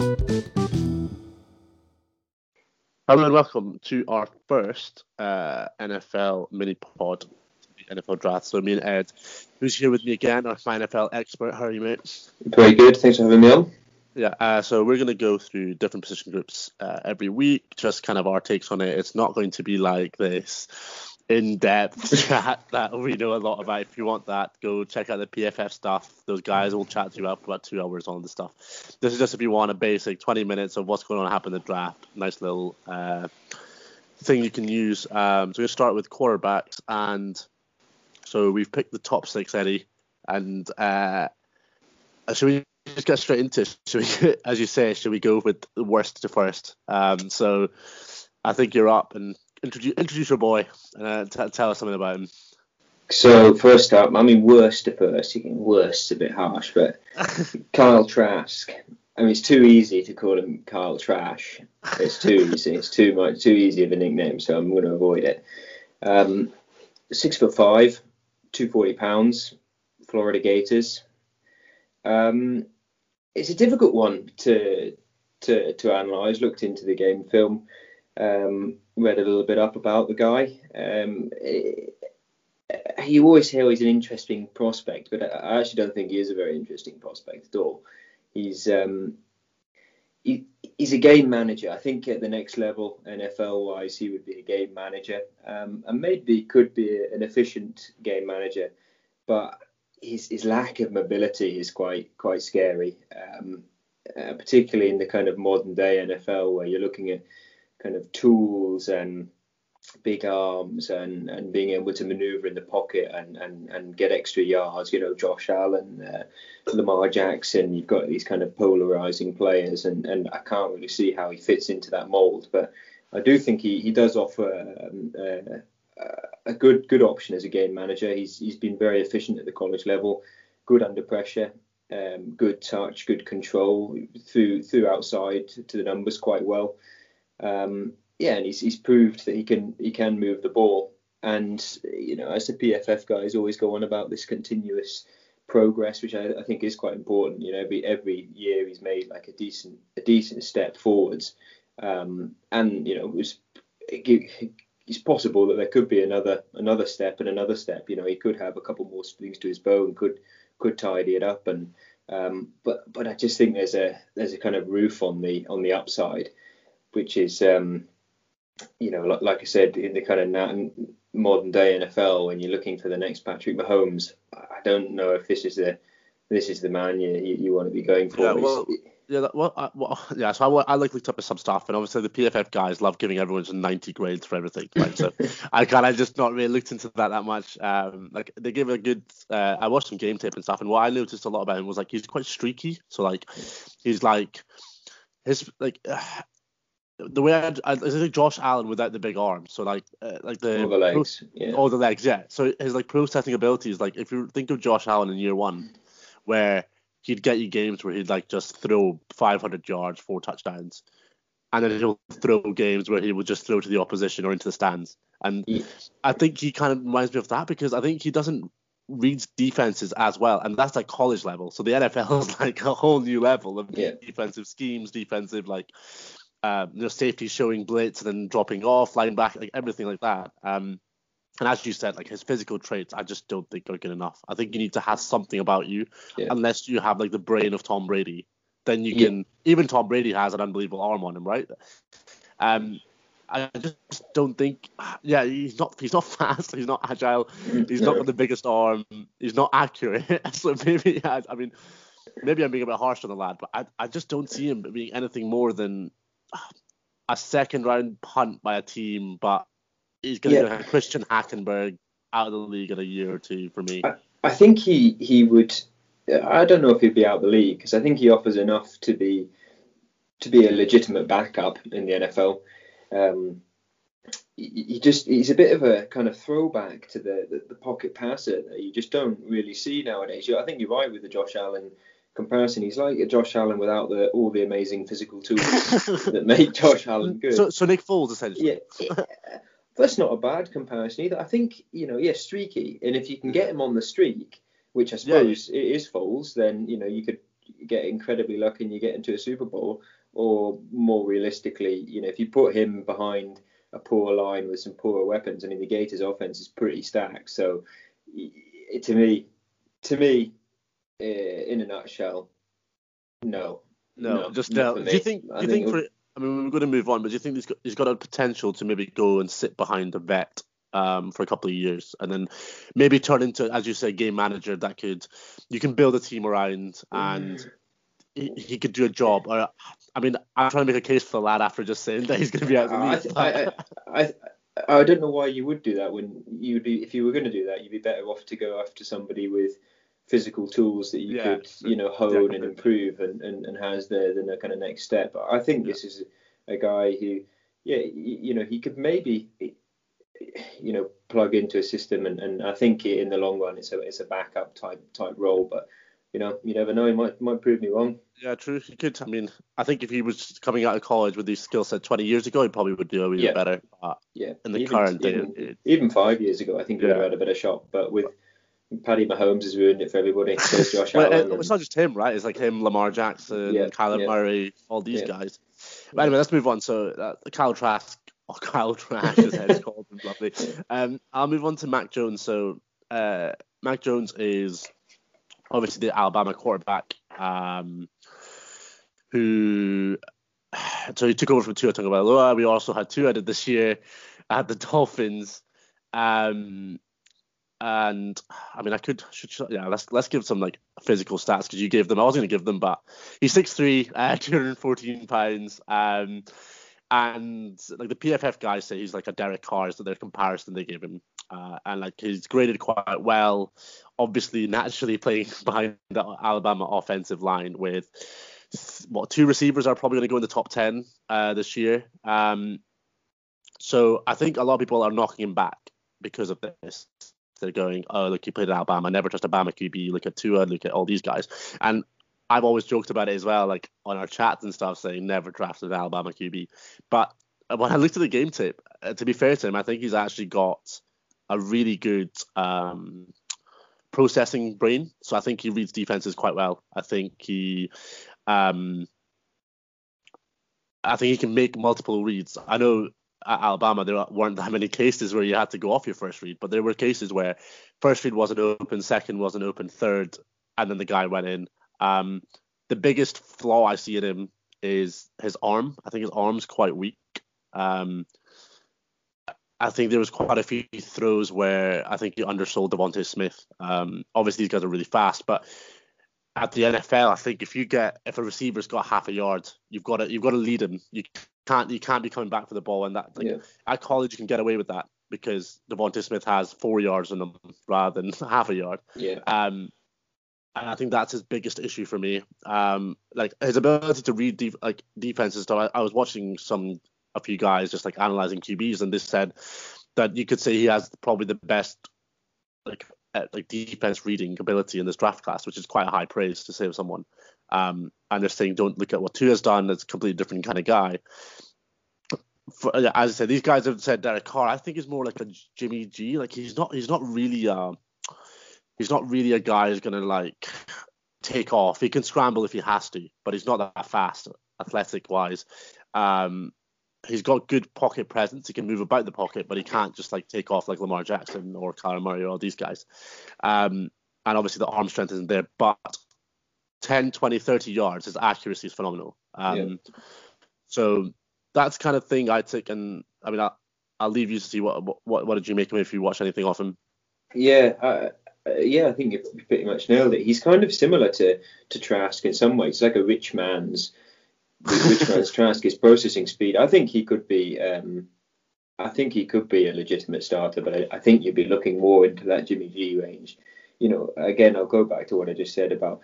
Hello and welcome to our first uh, NFL mini pod, NFL draft. So me and Ed, who's here with me again, our fine NFL expert. How are you, mate? Very good. Thanks for having me on. Yeah, uh, so we're going to go through different position groups uh, every week, just kind of our takes on it. It's not going to be like this in-depth chat that we know a lot about. If you want that, go check out the PFF stuff. Those guys will chat to you up for about two hours on the stuff. This is just if you want a basic 20 minutes of what's going on happen in the draft. Nice little uh, thing you can use. Um, so to start with quarterbacks, and so we've picked the top six, Eddie, and uh, should we just get straight into it? Should we, as you say, should we go with the worst to first? Um, so I think you're up, and introduce introduce your boy and uh, t- tell us something about him. So first up, I mean worst to first. You can worst a bit harsh, but Kyle Trask. I mean, it's too easy to call him Kyle Trash. It's too easy. It's too much, too easy of a nickname, so I'm going to avoid it. Um, six foot five, two forty pounds, Florida Gators. Um, it's a difficult one to to to analyse. Looked into the game film. Um, read a little bit up about the guy. Um, it, you always hear he's an interesting prospect, but I actually don't think he is a very interesting prospect at all. He's um, he, he's a game manager. I think at the next level, NFL wise, he would be a game manager, um, and maybe could be an efficient game manager, but his his lack of mobility is quite quite scary, um, uh, particularly in the kind of modern day NFL where you're looking at kind of tools and big arms and, and being able to maneuver in the pocket and, and, and get extra yards. You know, Josh Allen, uh, Lamar Jackson, you've got these kind of polarizing players, and, and I can't really see how he fits into that mold. But I do think he, he does offer um, uh, a good good option as a game manager. He's he's been very efficient at the college level, good under pressure. Um, good touch, good control through through outside to the numbers quite well. Um, yeah, and he's, he's proved that he can he can move the ball. And you know, as the PFF guys always go on about this continuous progress, which I, I, think is quite important. You know, every every year he's made like a decent a decent step forwards. Um, and you know, it was it, it's possible that there could be another another step and another step. You know, he could have a couple more strings to his bow and could could tidy it up. And um, but but I just think there's a there's a kind of roof on the on the upside which is um, you know like, like, I said in the kind of modern day NFL when you're looking for the next Patrick Mahomes, I don't know if this is the this is the man you you, you want to be going for. Yeah, well, yeah, well, I, well, yeah. So I, I like looked up some stuff, and obviously the PFF guys love giving everyone some 90 grades for everything, right? So I kind of just not really looked into that that much. Um, like they give a good. Uh, I watched some game tape and stuff, and what I noticed a lot about him was like he's quite streaky. So like he's like his like uh, the way I, I, think Josh Allen without the big arm, so like uh, like the all the legs, yeah. all the legs, yeah. So his like processing abilities, like if you think of Josh Allen in year one, where he'd get you games where he'd like just throw 500 yards, four touchdowns, and then he'll throw games where he would just throw to the opposition or into the stands. And yeah. I think he kind of reminds me of that because I think he doesn't reads defenses as well, and that's like college level. So the NFL is like a whole new level of yeah. defensive schemes, defensive like um, you know, safety showing blitz and then dropping off, flying back, like everything like that. Um, and as you said, like his physical traits, I just don't think are good enough. I think you need to have something about you, yeah. unless you have like the brain of Tom Brady. Then you can. Yeah. Even Tom Brady has an unbelievable arm on him, right? Um, I just don't think. Yeah, he's not. He's not fast. He's not agile. He's not got the biggest arm. He's not accurate. so maybe, I mean, maybe I'm being a bit harsh on the lad, but I, I just don't see him being anything more than a second round punt by a team, but he's going to yeah. get Christian Hackenberg out of the league in a year or two for me. I, I think he he would. I don't know if he'd be out of the league because I think he offers enough to be to be a legitimate backup in the NFL. Um, he just he's a bit of a kind of throwback to the, the, the pocket passer that you just don't really see nowadays. I think you're right with the Josh Allen comparison. He's like a Josh Allen without the all the amazing physical tools that make Josh Allen good. So, so Nick Foles essentially. Yeah, that's not a bad comparison either. I think you know, yeah, streaky, and if you can get him on the streak, which I suppose yeah, yeah. it is Foles, then you know you could get incredibly lucky and you get into a Super Bowl, or more realistically, you know, if you put him behind a poor line with some poor weapons, I mean, the Gators' offense is pretty stacked. So, to me, to me, in a nutshell, no. No, no just uh, do you think? Do you think, think for? I mean, we're going to move on, but do you think he's got, he's got a potential to maybe go and sit behind a vet um, for a couple of years, and then maybe turn into, as you say, game manager that could you can build a team around, and he, he could do a job. Or, I mean, I'm trying to make a case for the lad after just saying that he's going to be out of the league. I, I, I, I don't know why you would do that when you would be if you were going to do that, you'd be better off to go after somebody with physical tools that you yeah, could you know hone definitely. and improve and, and, and has the the kind of next step. I think yeah. this is a guy who yeah you know he could maybe you know plug into a system and, and I think in the long run it's a it's a backup type type role but you know you never know he might might prove me wrong yeah true he could I mean I think if he was coming out of college with these skill set 20 years ago he probably would do a yeah. better uh, yeah in the even, current even, day even five years ago I think he would have had a better shot but with Paddy Mahomes has ruined it for everybody. So Josh well, Allen. It's not just him, right? It's like him, Lamar Jackson, yeah, Kyler yeah. Murray, all these yeah. guys. But anyway, let's move on. So uh, Kyle Trask, or Kyle Trask, as it's called, lovely. Um, I'll move on to Mac Jones. So uh, Mac Jones is obviously the Alabama quarterback, um, who so he took over from Tua Tagovailoa. We also had Tua this year at the Dolphins. Um, and I mean, I could, should, yeah, let's let's give some like physical stats because you gave them. I was going to give them, but he's 6'3", uh, 214 pounds. Um, and like the PFF guys say he's like a Derek Carr so their comparison they gave him. Uh, and like he's graded quite well. Obviously, naturally playing behind the Alabama offensive line with what two receivers are probably going to go in the top ten uh, this year. Um, so I think a lot of people are knocking him back because of this. They're going, oh, look, he played at Alabama. Never trust Alabama QB. Look at Tua. Look at all these guys. And I've always joked about it as well, like on our chats and stuff, saying never drafted Alabama QB. But when I looked at the game tape, uh, to be fair to him, I think he's actually got a really good um, processing brain. So I think he reads defenses quite well. I think he, um, I think he can make multiple reads. I know at Alabama, there weren't that many cases where you had to go off your first read, but there were cases where first read wasn't open, second wasn't open, third, and then the guy went in. Um, the biggest flaw I see in him is his arm. I think his arm's quite weak. Um, I think there was quite a few throws where I think he undersold DeVonta Smith. Um, obviously, these guys are really fast, but at the NFL, I think if you get if a receiver's got half a yard, you've got to you've got to lead him. You can't you can't be coming back for the ball, and that like, yeah. at college you can get away with that because DeVonta Smith has four yards on him rather than half a yard. Yeah. Um, and I think that's his biggest issue for me. Um, like his ability to read def- like defenses. So I, I was watching some a few guys just like analyzing QBs, and they said that you could say he has probably the best like uh, like defense reading ability in this draft class, which is quite a high praise to say of someone. Um, and they're saying don't look at what Tua's done. That's a completely different kind of guy. For, as I said, these guys have said Derek Carr. I think he's more like a Jimmy G. Like he's not he's not really uh he's not really a guy who's gonna like take off. He can scramble if he has to, but he's not that fast, athletic wise. Um, he's got good pocket presence. He can move about the pocket, but he can't just like take off like Lamar Jackson or Kyler Murray or all these guys. Um, and obviously the arm strength isn't there, but 10, 20, 30 yards, his accuracy is phenomenal. Um, yeah. So that's kind of thing I take, and I mean, I'll, I'll leave you to see what, what what did you make of him if you watch anything of him. Yeah, uh, yeah, I think you pretty much nailed it. He's kind of similar to to Trask in some ways, like a rich man's man's Trask. Processing speed. I think he could be. Um, I think he could be a legitimate starter, but I, I think you'd be looking more into that Jimmy G range. You know, again, I'll go back to what I just said about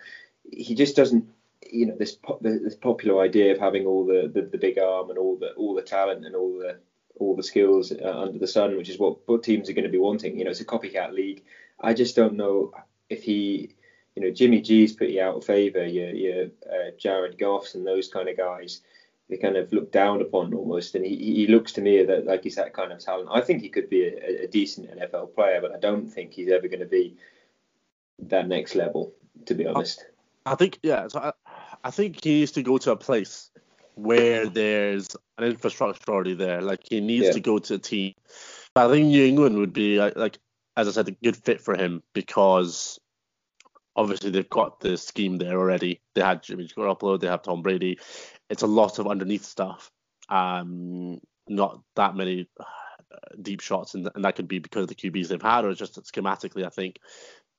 he just doesn't you know this this popular idea of having all the, the, the big arm and all the all the talent and all the all the skills uh, under the sun, which is what, what teams are going to be wanting. You know, it's a copycat league. I just don't know if he, you know, Jimmy G's pretty out of favour. Your your uh, Jared Goffs and those kind of guys, they kind of look down upon almost. And he, he looks to me that like he's that kind of talent. I think he could be a, a decent NFL player, but I don't think he's ever going to be that next level, to be honest. I think yeah. So I, I think he needs to go to a place where there's an infrastructure already there. Like he needs Yeah. to go to a team. But I think New England would be like, like as I said, a good fit for him because obviously they've got the scheme there already. They had Jimmy Garoppolo, they have Tom Brady. It's a lot of underneath stuff. Um, not that many uh, deep shots, and, and that could be because of the QBs they've had, or just schematically. I think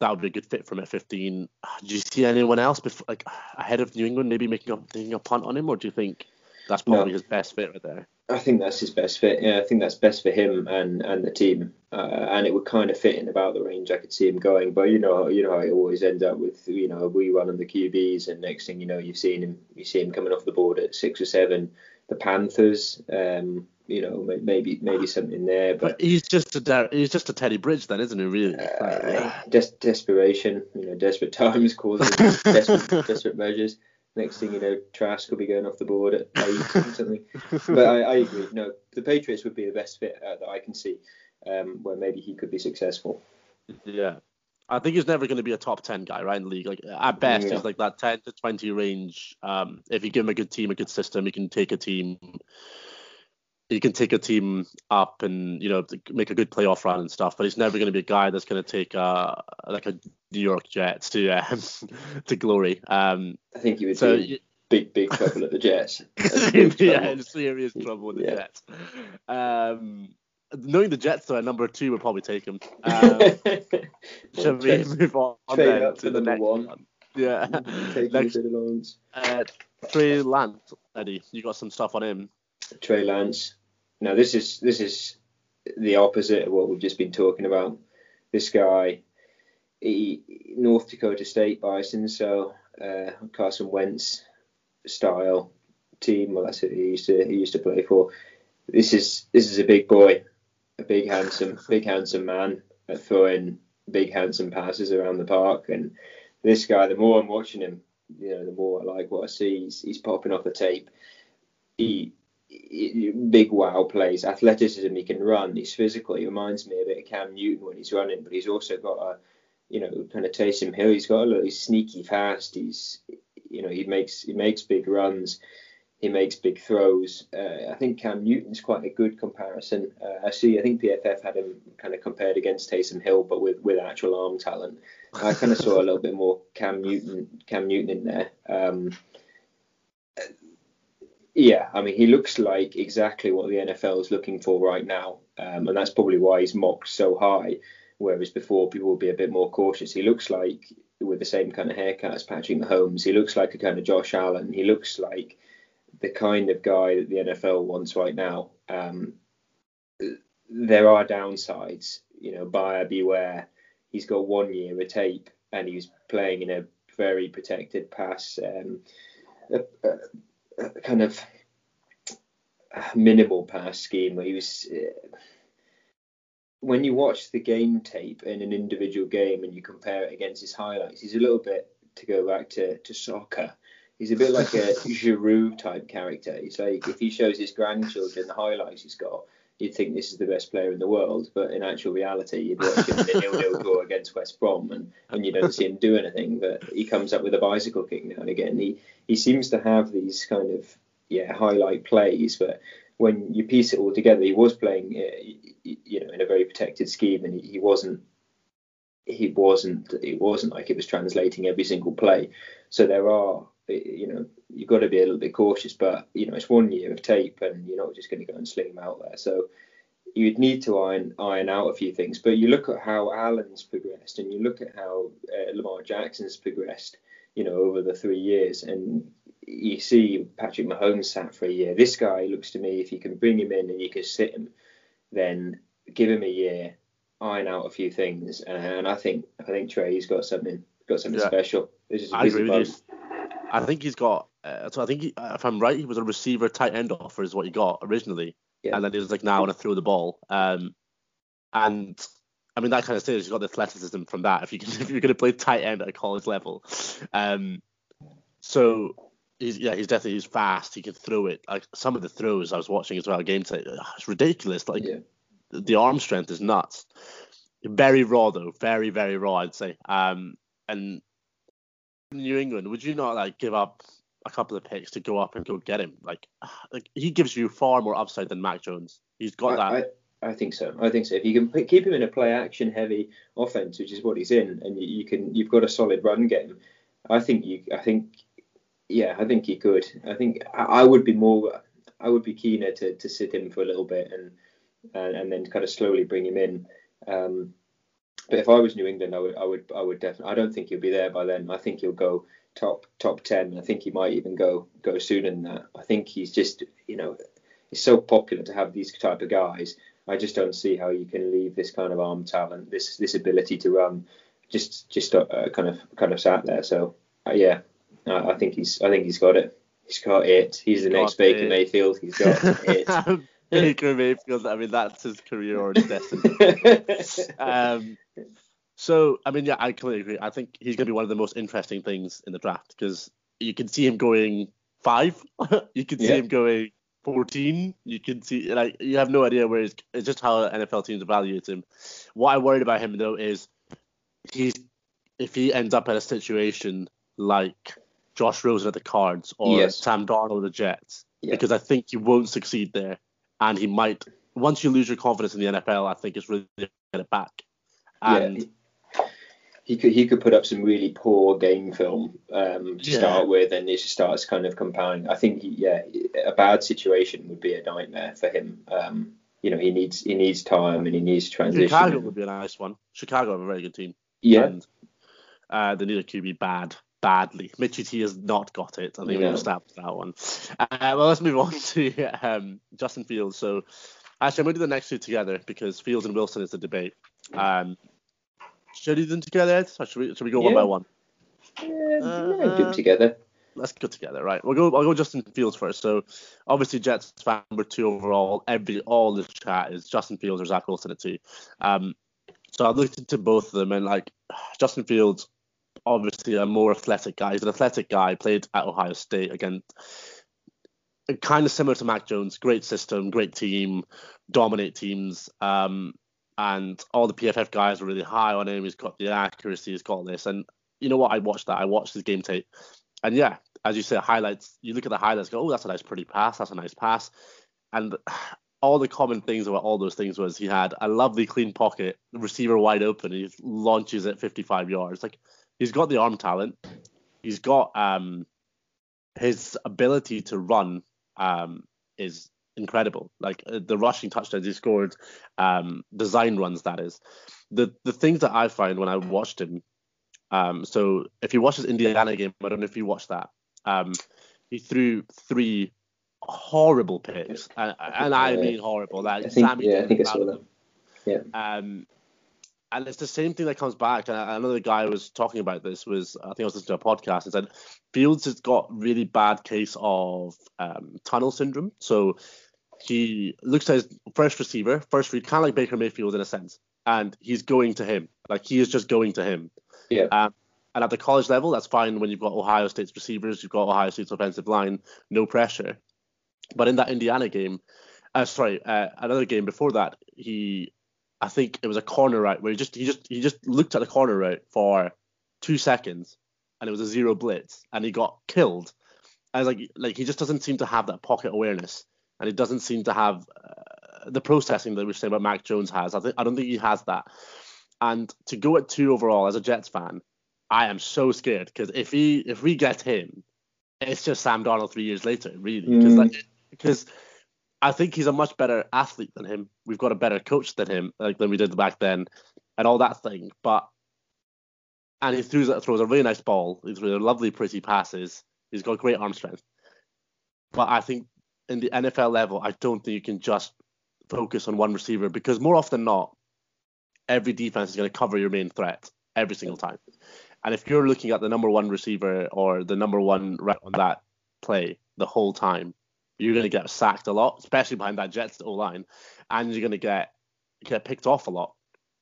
that would be a good fit from at 15. Do you see anyone else before, like ahead of New England, maybe making a taking a punt on him, or do you think that's No. probably his best fit right there? I think that's his best fit. Yeah, I think that's best for him and, and the team, uh, and it would kind of fit in about the range I could see him going. But you know, you know how it always ends up with you know we run on the QBs, and next thing you know, you've seen him, you see him coming off the board at six or seven. The Panthers, um, you know, maybe maybe something there, but But he's just a he's just a Teddy Bridge then, isn't he? Really? Uh, des- desperation, you know, desperate times causes desperate, desperate measures. Next thing you know, Trask will be going off the board at eight or something. But I, I agree. No, the Patriots would be the best fit uh, that I can see, um, where maybe he could be successful. Yeah. I think he's never going to be a top 10 guy, right, in the league. Like, at best, Yeah. he's like that 10 to 20 range. Um, if you give him a good team, a good system, he can take a team. He can take a team up and you know make a good playoff run and stuff. But he's never going to be a guy that's going to take a like a New York Jets to um, to glory. Um, I think he would so be big, big trouble at the Jets. yeah, Big trouble. in serious trouble with the Yeah. Jets. Um, knowing the Jets, though, at number two would probably take him. Um, Shall we move on then up to the next one. one? Yeah. Take next, uh, Trey Lance, Eddie, you got some stuff on him. Trey Lance. Now this is this is the opposite of what we've just been talking about. This guy, he, North Dakota State Bison, so uh, Carson Wentz style team. Well, that's who he used to he used to play for. This is this is a big boy, a big handsome big handsome man at throwing big handsome passes around the park. And this guy, the more I'm watching him, you know, the more I like what I see. He's, he's popping off the tape. He- big wow plays, athleticism. He can run. He's physical. He reminds me a bit of Cam Newton when he's running, but he's also got a, you know, kind of Taysom Hill. He's got a little. He's sneaky fast. He's, you know, he makes he makes big runs. He makes big throws. Uh, I think Cam Newton's quite a good comparison. Uh, I see. I think PFF had him kind of compared against Taysom Hill, but with with actual arm talent. I kind of saw a little bit more Cam Newton Cam Newton in there. Um, yeah, I mean, he looks like exactly what the NFL is looking for right now, um, and that's probably why he's mocked so high. Whereas before, people would be a bit more cautious. He looks like, with the same kind of haircut as Patrick Mahomes, he looks like a kind of Josh Allen. He looks like the kind of guy that the NFL wants right now. Um, there are downsides, you know, buyer beware. He's got one year of tape, and he's playing in a very protected pass. Um, kind of minimal pass scheme where he was. Uh, when you watch the game tape in an individual game and you compare it against his highlights, he's a little bit to go back to, to soccer. He's a bit like a Giroud type character. He's like if he shows his grandchildren the highlights he's got, you'd think this is the best player in the world. But in actual reality, you'd watch him in a nil-nil draw against West Brom, and, and you don't see him do anything. But he comes up with a bicycle kick now and again. He he seems to have these kind of yeah highlight plays, but when you piece it all together, he was playing uh, you know in a very protected scheme, and he, he wasn't he wasn't it wasn't like it was translating every single play. So there are you know you've got to be a little bit cautious, but you know it's one year of tape, and you're not just going to go and sling him out there. So you'd need to iron iron out a few things. But you look at how Allen's progressed, and you look at how uh, Lamar Jackson's progressed, you know, over the three years, and you see Patrick Mahomes sat for a year. This guy looks to me, if you can bring him in and you can sit him, then give him a year, iron out a few things, and I think I think Trey's got something got something Yeah. special. This is I agree with you. I think he's got. Uh, so I think he, uh, if I'm right, he was a receiver tight end offer is what he got originally, Yeah. and then he was like, now I want to throw the ball. Um, and I mean that kind of says he's got the athleticism from that. If you can, if you're going to play tight end at a college level, um, so he's yeah he's definitely he's fast. He can throw it. Like some of the throws I was watching as well game today, it's ridiculous. Like Yeah. the arm strength is nuts. Very raw though, very very raw I'd say. Um, and New England, would you not like give up a couple of picks to go up and go get him? Like, like he gives you far more upside than Mac Jones. He's got that. I, I, I think so. I think so. If you can p- keep him in a play action heavy offense, which is what he's in, and you, you can you've got a solid run game, I think you. I think yeah, I think he could. I think I, I would be more. I would be keener to, to sit him for a little bit and and, and then kind of slowly bring him in. Um, but if I was New England, I would, I would, I would definitely. I don't think he'll be there by then. I think he'll go top top ten. I think he might even go go sooner than that. I think he's just, you know, it's so popular to have these type of guys. I just don't see how you can leave this kind of arm talent, this this ability to run, just just uh, kind of kind of sat there. So uh, yeah, I think he's I think he's got it. He's got it. He's the next Baker it. Mayfield. He's got it. Baker Mayfield. I mean, that's his career or his destiny. um, so, I mean, yeah, I completely agree. I think he's going to be one of the most interesting things in the draft because you can see him going five, you can see yeah. him going 14. You can see, like, you have no idea where he's. It's just how NFL teams evaluate him. What I worried about him though is he's if he ends up in a situation like Josh Rosen at the Cards or yes. Sam Darnold at the Jets, yeah. because I think he won't succeed there and he might once you lose your confidence in the NFL, I think it's really get it back. And yeah, he, he could he could put up some really poor game film um, to yeah. start with, and it just starts kind of compounding. I think he, yeah, a bad situation would be a nightmare for him. Um, you know, he needs he needs time and he needs transition. Chicago would be a nice one. Chicago have a very good team. Yeah. And, uh, they need a QB bad badly. Mitchie T has not got it. I think we've established that one. Uh, well, let's move on to um, Justin Fields. So, actually, I'm going to do the next two together because Fields and Wilson is the debate. Um, should we do them together, Ed? Or should we, should we go yeah. one by one? Yeah, uh, do them together. Let's go together, right? We'll go. I'll go Justin Fields first. So, obviously, Jets fan number two overall. Every all this chat is Justin Fields or Zach Wilson at two. Um, so I looked into both of them, and like Justin Fields obviously a more athletic guy. He's an athletic guy, played at Ohio State again. Kind of similar to Mac Jones, great system, great team, dominate teams. Um, and all the PFF guys are really high on him. He's got the accuracy, he's got this. And you know what? I watched that. I watched his game tape. And yeah, as you say, highlights, you look at the highlights, go, oh, that's a nice, pretty pass. That's a nice pass. And all the common things about all those things was he had a lovely clean pocket, receiver wide open, he launches it 55 yards. Like he's got the arm talent. He's got um, his ability to run um, is incredible. Like uh, the rushing touchdowns he scored, um, design runs that is. The the things that I find when I watched him. Um, so if you watch his Indiana game, I don't know if you watched that. Um, he threw three horrible picks, and, and I mean horrible. Like I think, Sammy yeah, I think I saw them. Yeah. Um, and it's the same thing that comes back. And another guy was talking about this was I think I was listening to a podcast and said Fields has got really bad case of um, tunnel syndrome. So he looks at his first receiver, first read, kind of like Baker Mayfield in a sense, and he's going to him. Like he is just going to him. Yeah. Um, and at the college level, that's fine when you've got Ohio State's receivers, you've got Ohio State's offensive line, no pressure. But in that Indiana game, uh, sorry, uh, another game before that, he I think it was a corner route where he just he just he just looked at the corner route for two seconds and it was a zero blitz and he got killed. I was like like he just doesn't seem to have that pocket awareness and he doesn't seem to have uh, the processing that we are saying about Mac Jones has. I think I don't think he has that. And to go at two overall as a Jets fan, I am so scared because if he if we get him, it's just Sam Darnold three years later, really. Because mm. like because I think he's a much better athlete than him. We've got a better coach than him, like than we did back then, and all that thing. But and he throws throws a really nice ball. He throws lovely, pretty passes. He's got great arm strength. But I think in the NFL level, I don't think you can just focus on one receiver because more often than not, every defense is going to cover your main threat every single time. And if you're looking at the number one receiver or the number one on that play the whole time, you're going to get sacked a lot, especially behind that Jets O line, and you're going to get get picked off a lot.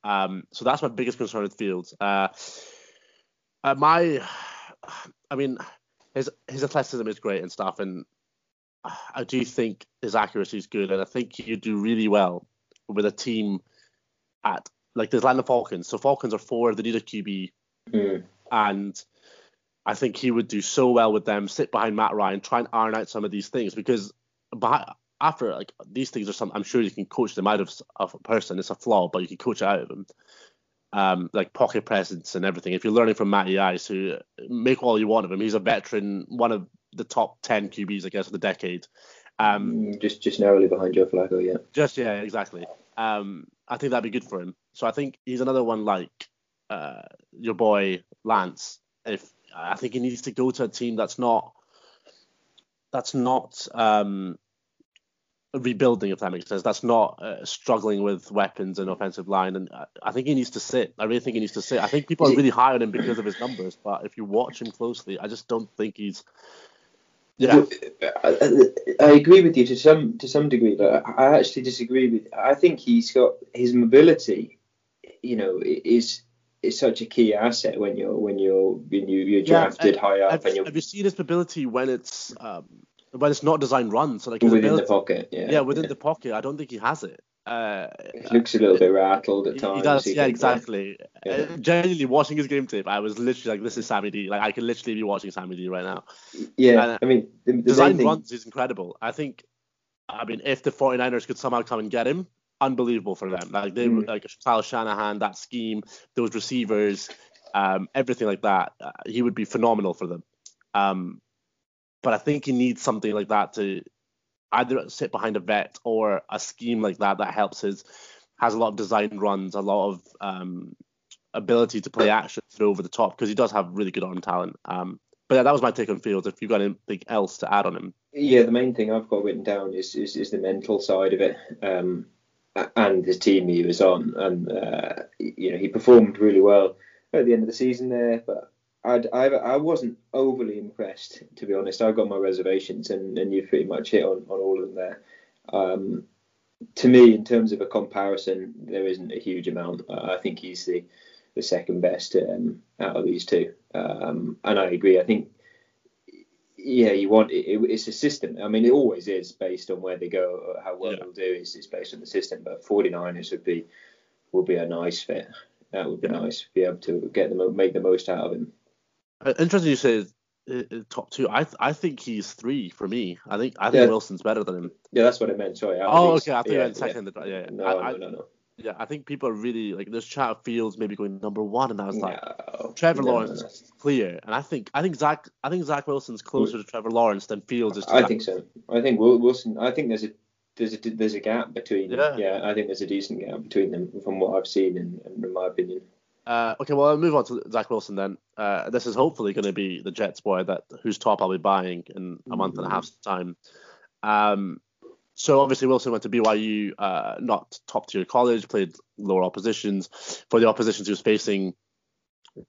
Um, so that's my biggest concern with Fields. Uh, uh, my, I mean, his his athleticism is great and stuff, and I do think his accuracy is good, and I think he would do really well with a team at like the Atlanta Falcons. So Falcons are four, they need a QB, mm. and I think he would do so well with them. Sit behind Matt Ryan, try and iron out some of these things because behind, after like these things are some. I'm sure you can coach them out of, of a person. It's a flaw, but you can coach it out of them. Um, like pocket presence and everything. If you're learning from Matty Ice, who make all you want of him, he's a veteran, one of the top ten QBs, I guess, of the decade. Um, mm, just just narrowly behind Joe Flacco, yeah. Just yeah, exactly. Um, I think that'd be good for him. So I think he's another one like uh, your boy Lance. If I think he needs to go to a team that's not that's not um, rebuilding, if that makes sense. That's not uh, struggling with weapons and offensive line, and I think he needs to sit. I really think he needs to sit. I think people are really high on him because of his numbers, but if you watch him closely, I just don't think he's. Yeah, I, I agree with you to some to some degree, but I actually disagree with. I think he's got his mobility. You know, is is such a key asset when you're when you're when you you're drafted yeah, high up. Have, and you're, have you seen his mobility when it's um, but it's not designed run. So like within ability, the pocket, yeah. Yeah, within yeah. the pocket. I don't think he has it. Uh, he looks a little bit rattled at times. He does, yeah, exactly. Yeah. Uh, genuinely watching his game tape, I was literally like, "This is Sammy D." Like I could literally be watching Sammy D right now. Yeah, and, uh, I mean, the, the design thing... runs is incredible. I think, I mean, if the 49ers could somehow come and get him, unbelievable for them. Like they, mm. like Kyle Shanahan, that scheme, those receivers, um, everything like that, uh, he would be phenomenal for them. Um, but I think he needs something like that to either sit behind a vet or a scheme like that that helps his has a lot of design runs, a lot of um, ability to play action through over the top because he does have really good arm talent. Um, but yeah, that was my take on Fields. If you've got anything else to add on him, yeah, the main thing I've got written down is is, is the mental side of it. Um, and the team he was on, and uh, you know he performed really well at the end of the season there. But I'd, I I wasn't overly impressed to be honest. I've got my reservations, and, and you've pretty much hit on, on all of them there. Um, to me, in terms of a comparison, there isn't a huge amount. I think he's the the second best um, out of these two, um, and I agree. I think yeah, you want it, it, it's a system. I mean, it always is based on where they go, how well yeah. they'll do. It's, it's based on the system. But 49ers would be would be a nice fit. That would be yeah. nice. Be able to get them make the most out of him. Uh, interesting you say uh, uh, top two. I th- I think he's three for me. I think I think yeah. Wilson's better than him. Yeah, that's what I meant. Sorry. oh, okay. I think yeah, I meant second. Yeah, yeah. No, I, no, no, no. Yeah, I think people are really like there's chat of Fields maybe going number one, and I was like, no, Trevor no, Lawrence no, is clear, and I think I think Zach I think Zach Wilson's closer to Trevor Lawrence than Fields is. I think so. I think Wilson. I think there's a there's a there's a gap between. Yeah. yeah, I think there's a decent gap between them from what I've seen, and in my opinion. Uh, okay, well, I'll move on to Zach Wilson then. Uh, this is hopefully going to be the Jets boy that whose top I'll be buying in a month and a half's time. Um, so obviously Wilson went to BYU, uh, not top tier college, played lower oppositions. For the oppositions he was facing,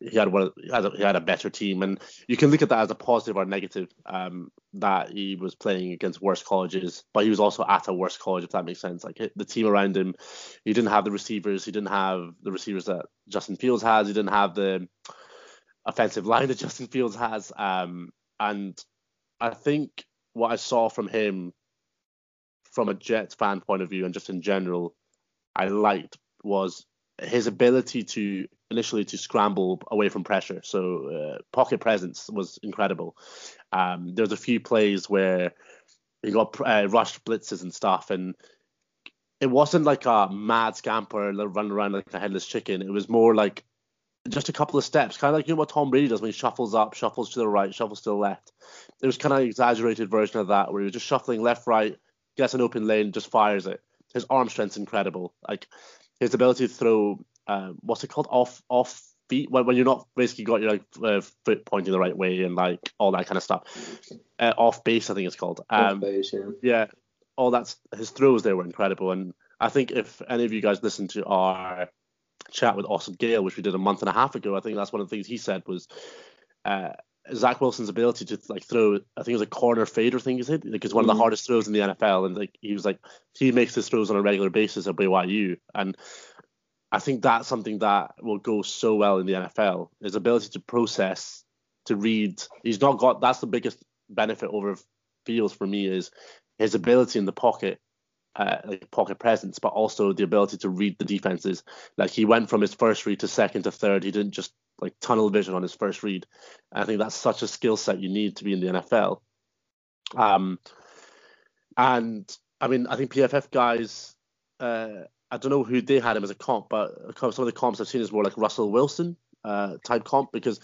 he had one, he had, a, he had a better team, and you can look at that as a positive or negative. Um, that he was playing against worse colleges, but he was also at a worse college, if that makes sense. Like the team around him, he didn't have the receivers, he didn't have the receivers that Justin Fields has, he didn't have the offensive line that Justin Fields has. Um, and I think what I saw from him, from a Jets fan point of view, and just in general, I liked was his ability to initially to scramble away from pressure. So uh, pocket presence was incredible. Um, there was a few plays where he got uh, rushed blitzes and stuff, and it wasn't like a mad scamper running around like a headless chicken. It was more like just a couple of steps, kind of like you know what Tom Brady does when he shuffles up, shuffles to the right, shuffles to the left. It was kind of an exaggerated version of that, where he was just shuffling left, right, gets an open lane, just fires it. His arm strength's incredible. Like his ability to throw uh, what's it called off off feet when, when you're not basically got your like uh, foot pointing the right way and like all that kind of stuff. Uh, off base, I think it's called. Um, off base, yeah. Yeah, all that's his throws there were incredible, and I think if any of you guys listened to our chat with Austin Gayle, which we did a month and a half ago, I think that's one of the things he said was. Uh, Zach Wilson's ability to like throw, I think it was a corner fader thing he said, like it's one of the mm. hardest throws in the NFL, and like he was like he makes his throws on a regular basis at BYU, and I think that's something that will go so well in the NFL. His ability to process, to read. He's not got. That's the biggest benefit over Fields for me is his ability in the pocket, uh, like pocket presence, but also the ability to read the defenses. Like he went from his first read to second to third. He didn't just like tunnel vision on his first read. And I think that's such a skill set you need to be in the NFL. Um, and I mean, I think PFF guys, uh, I don't know who they had him as a comp, but some of the comps I've seen is more like Russell Wilson uh, type comp because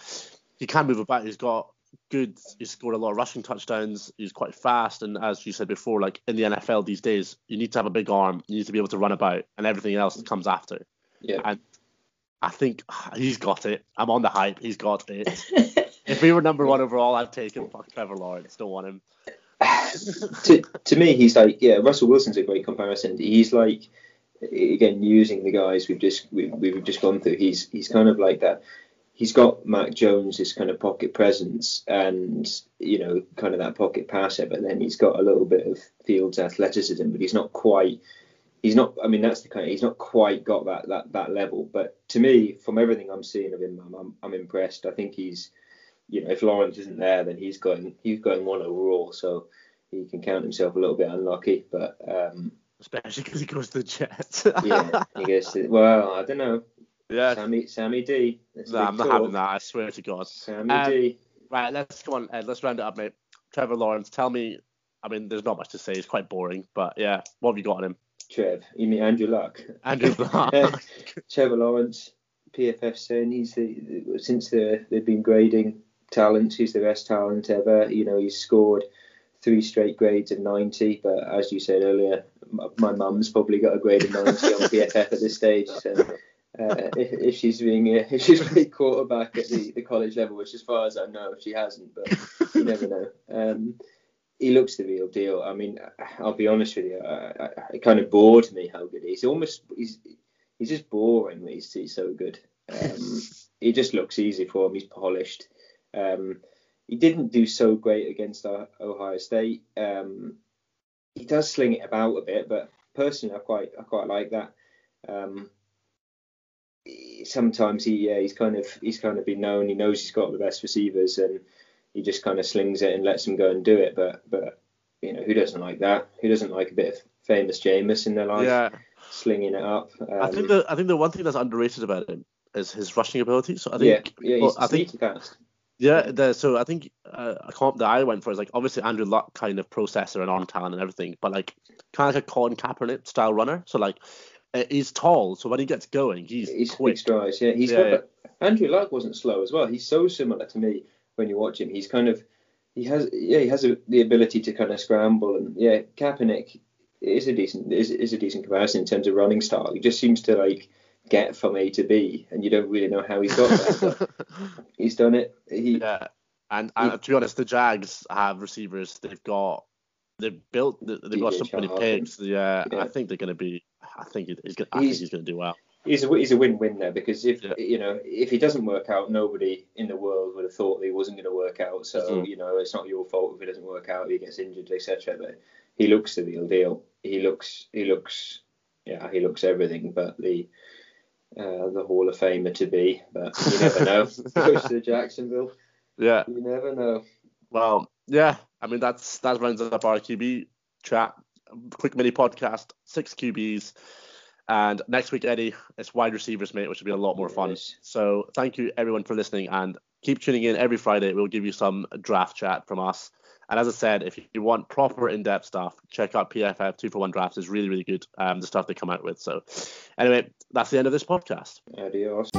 he can move about. He's got good. He's scored a lot of rushing touchdowns. He's quite fast, and as you said before, like in the NFL these days, you need to have a big arm. You need to be able to run about, and everything else comes after. Yeah. And I think he's got it. I'm on the hype. He's got it. if we were number one overall, I'd take him. Fuck Trevor Lawrence. Don't want him. to, to me, he's like, yeah, Russell Wilson's a great comparison. He's like, again, using the guys we've just we've, we've just gone through. He's he's kind of like that. He's got Mac Jones' kind of pocket presence and you know kind of that pocket passer, but then he's got a little bit of Fields athleticism, but he's not quite. He's not. I mean, that's the kind. Of, he's not quite got that that that level. But to me, from everything I'm seeing of him, I'm I'm, I'm impressed. I think he's you know, if Lawrence isn't there, then he's going he's going one overall, so he can count himself a little bit unlucky. But um, especially because he goes to the Jets. yeah, he goes to well, I don't know. Yeah, Sammy Sammy D. No, I'm not having that. I swear to God. Sammy um, D. Right, let's go on. Ed, let's round it up, mate. Trevor Lawrence, tell me. I mean, there's not much to say. It's quite boring, but yeah, what have you got on him? Trev, you mean Andrew Luck? Andrew Luck. Trevor Lawrence, PFF saying he's the since the, they've been grading talent. He's the best talent ever. You know, he's scored three straight grades of 90. But as you said earlier, my mum's probably got a grade of 90 on PFF at this stage. So uh, if, if, she's being if she's played quarterback at the, the college level, which as far as I know, she hasn't, but you never know. Um, he looks the real deal. I mean, I'll be honest with you, I, I, it kind of bored me how good he is. Almost he's he's just boring. He's, he's so good. Um, he just looks easy for him. He's polished. Um, he didn't do so great against Ohio State. Um, he does sling it about a bit, but personally, I quite I quite like that. Um, sometimes he yeah he's kind of he's kind of been known. He knows he's got the best receivers, and he just kind of slings it and lets them go and do it. But but you know who doesn't like that? Who doesn't like a bit of famous Jameis in their life? Yeah. Slinging it up. Um, I think the I think the one thing that's underrated about him is his rushing ability. So I think yeah, yeah, well, I think fast. Yeah, the, so I think uh, a comp that I went for is like obviously Andrew Luck kind of processor and on talent and everything, but like kind of like a Colin Kaepernick style runner. So like uh, he's tall, so when he gets going, he's he's quick. strides. Yeah, he's yeah, got, yeah. Andrew Luck wasn't slow as well. He's so similar to me when you watch him. He's kind of he has yeah he has a, the ability to kind of scramble and yeah Kaepernick is a decent is, is a decent comparison in terms of running style. He just seems to like get from A to B, and you don't really know how he's got there. he's done it. He, yeah, and, and he, to be honest, the Jags have receivers. They've got they've built they've got so many picks. Yeah, yeah, I think they're going to be. I think he's going. I think he's going to do well. He's a he's a win-win there because if yeah. you know if he doesn't work out, nobody in the world would have thought that he wasn't going to work out. So mm-hmm. you know it's not your fault if he doesn't work out, he gets injured, etc. But he looks the real deal. He looks he looks yeah he looks everything. But the uh, the Hall of Famer to be, but you never know. Goes to Jacksonville. Yeah. You never know. Well, yeah. I mean, that's that rounds up our QB chat. Quick mini podcast, six QBs. And next week, Eddie, it's wide receivers, mate, which will be a lot more fun. So thank you, everyone, for listening. And keep tuning in every Friday. We'll give you some draft chat from us. And as I said, if you want proper in-depth stuff, check out PFF two for one drafts. is really really good. Um, the stuff they come out with. So, anyway, that's the end of this podcast. Adios.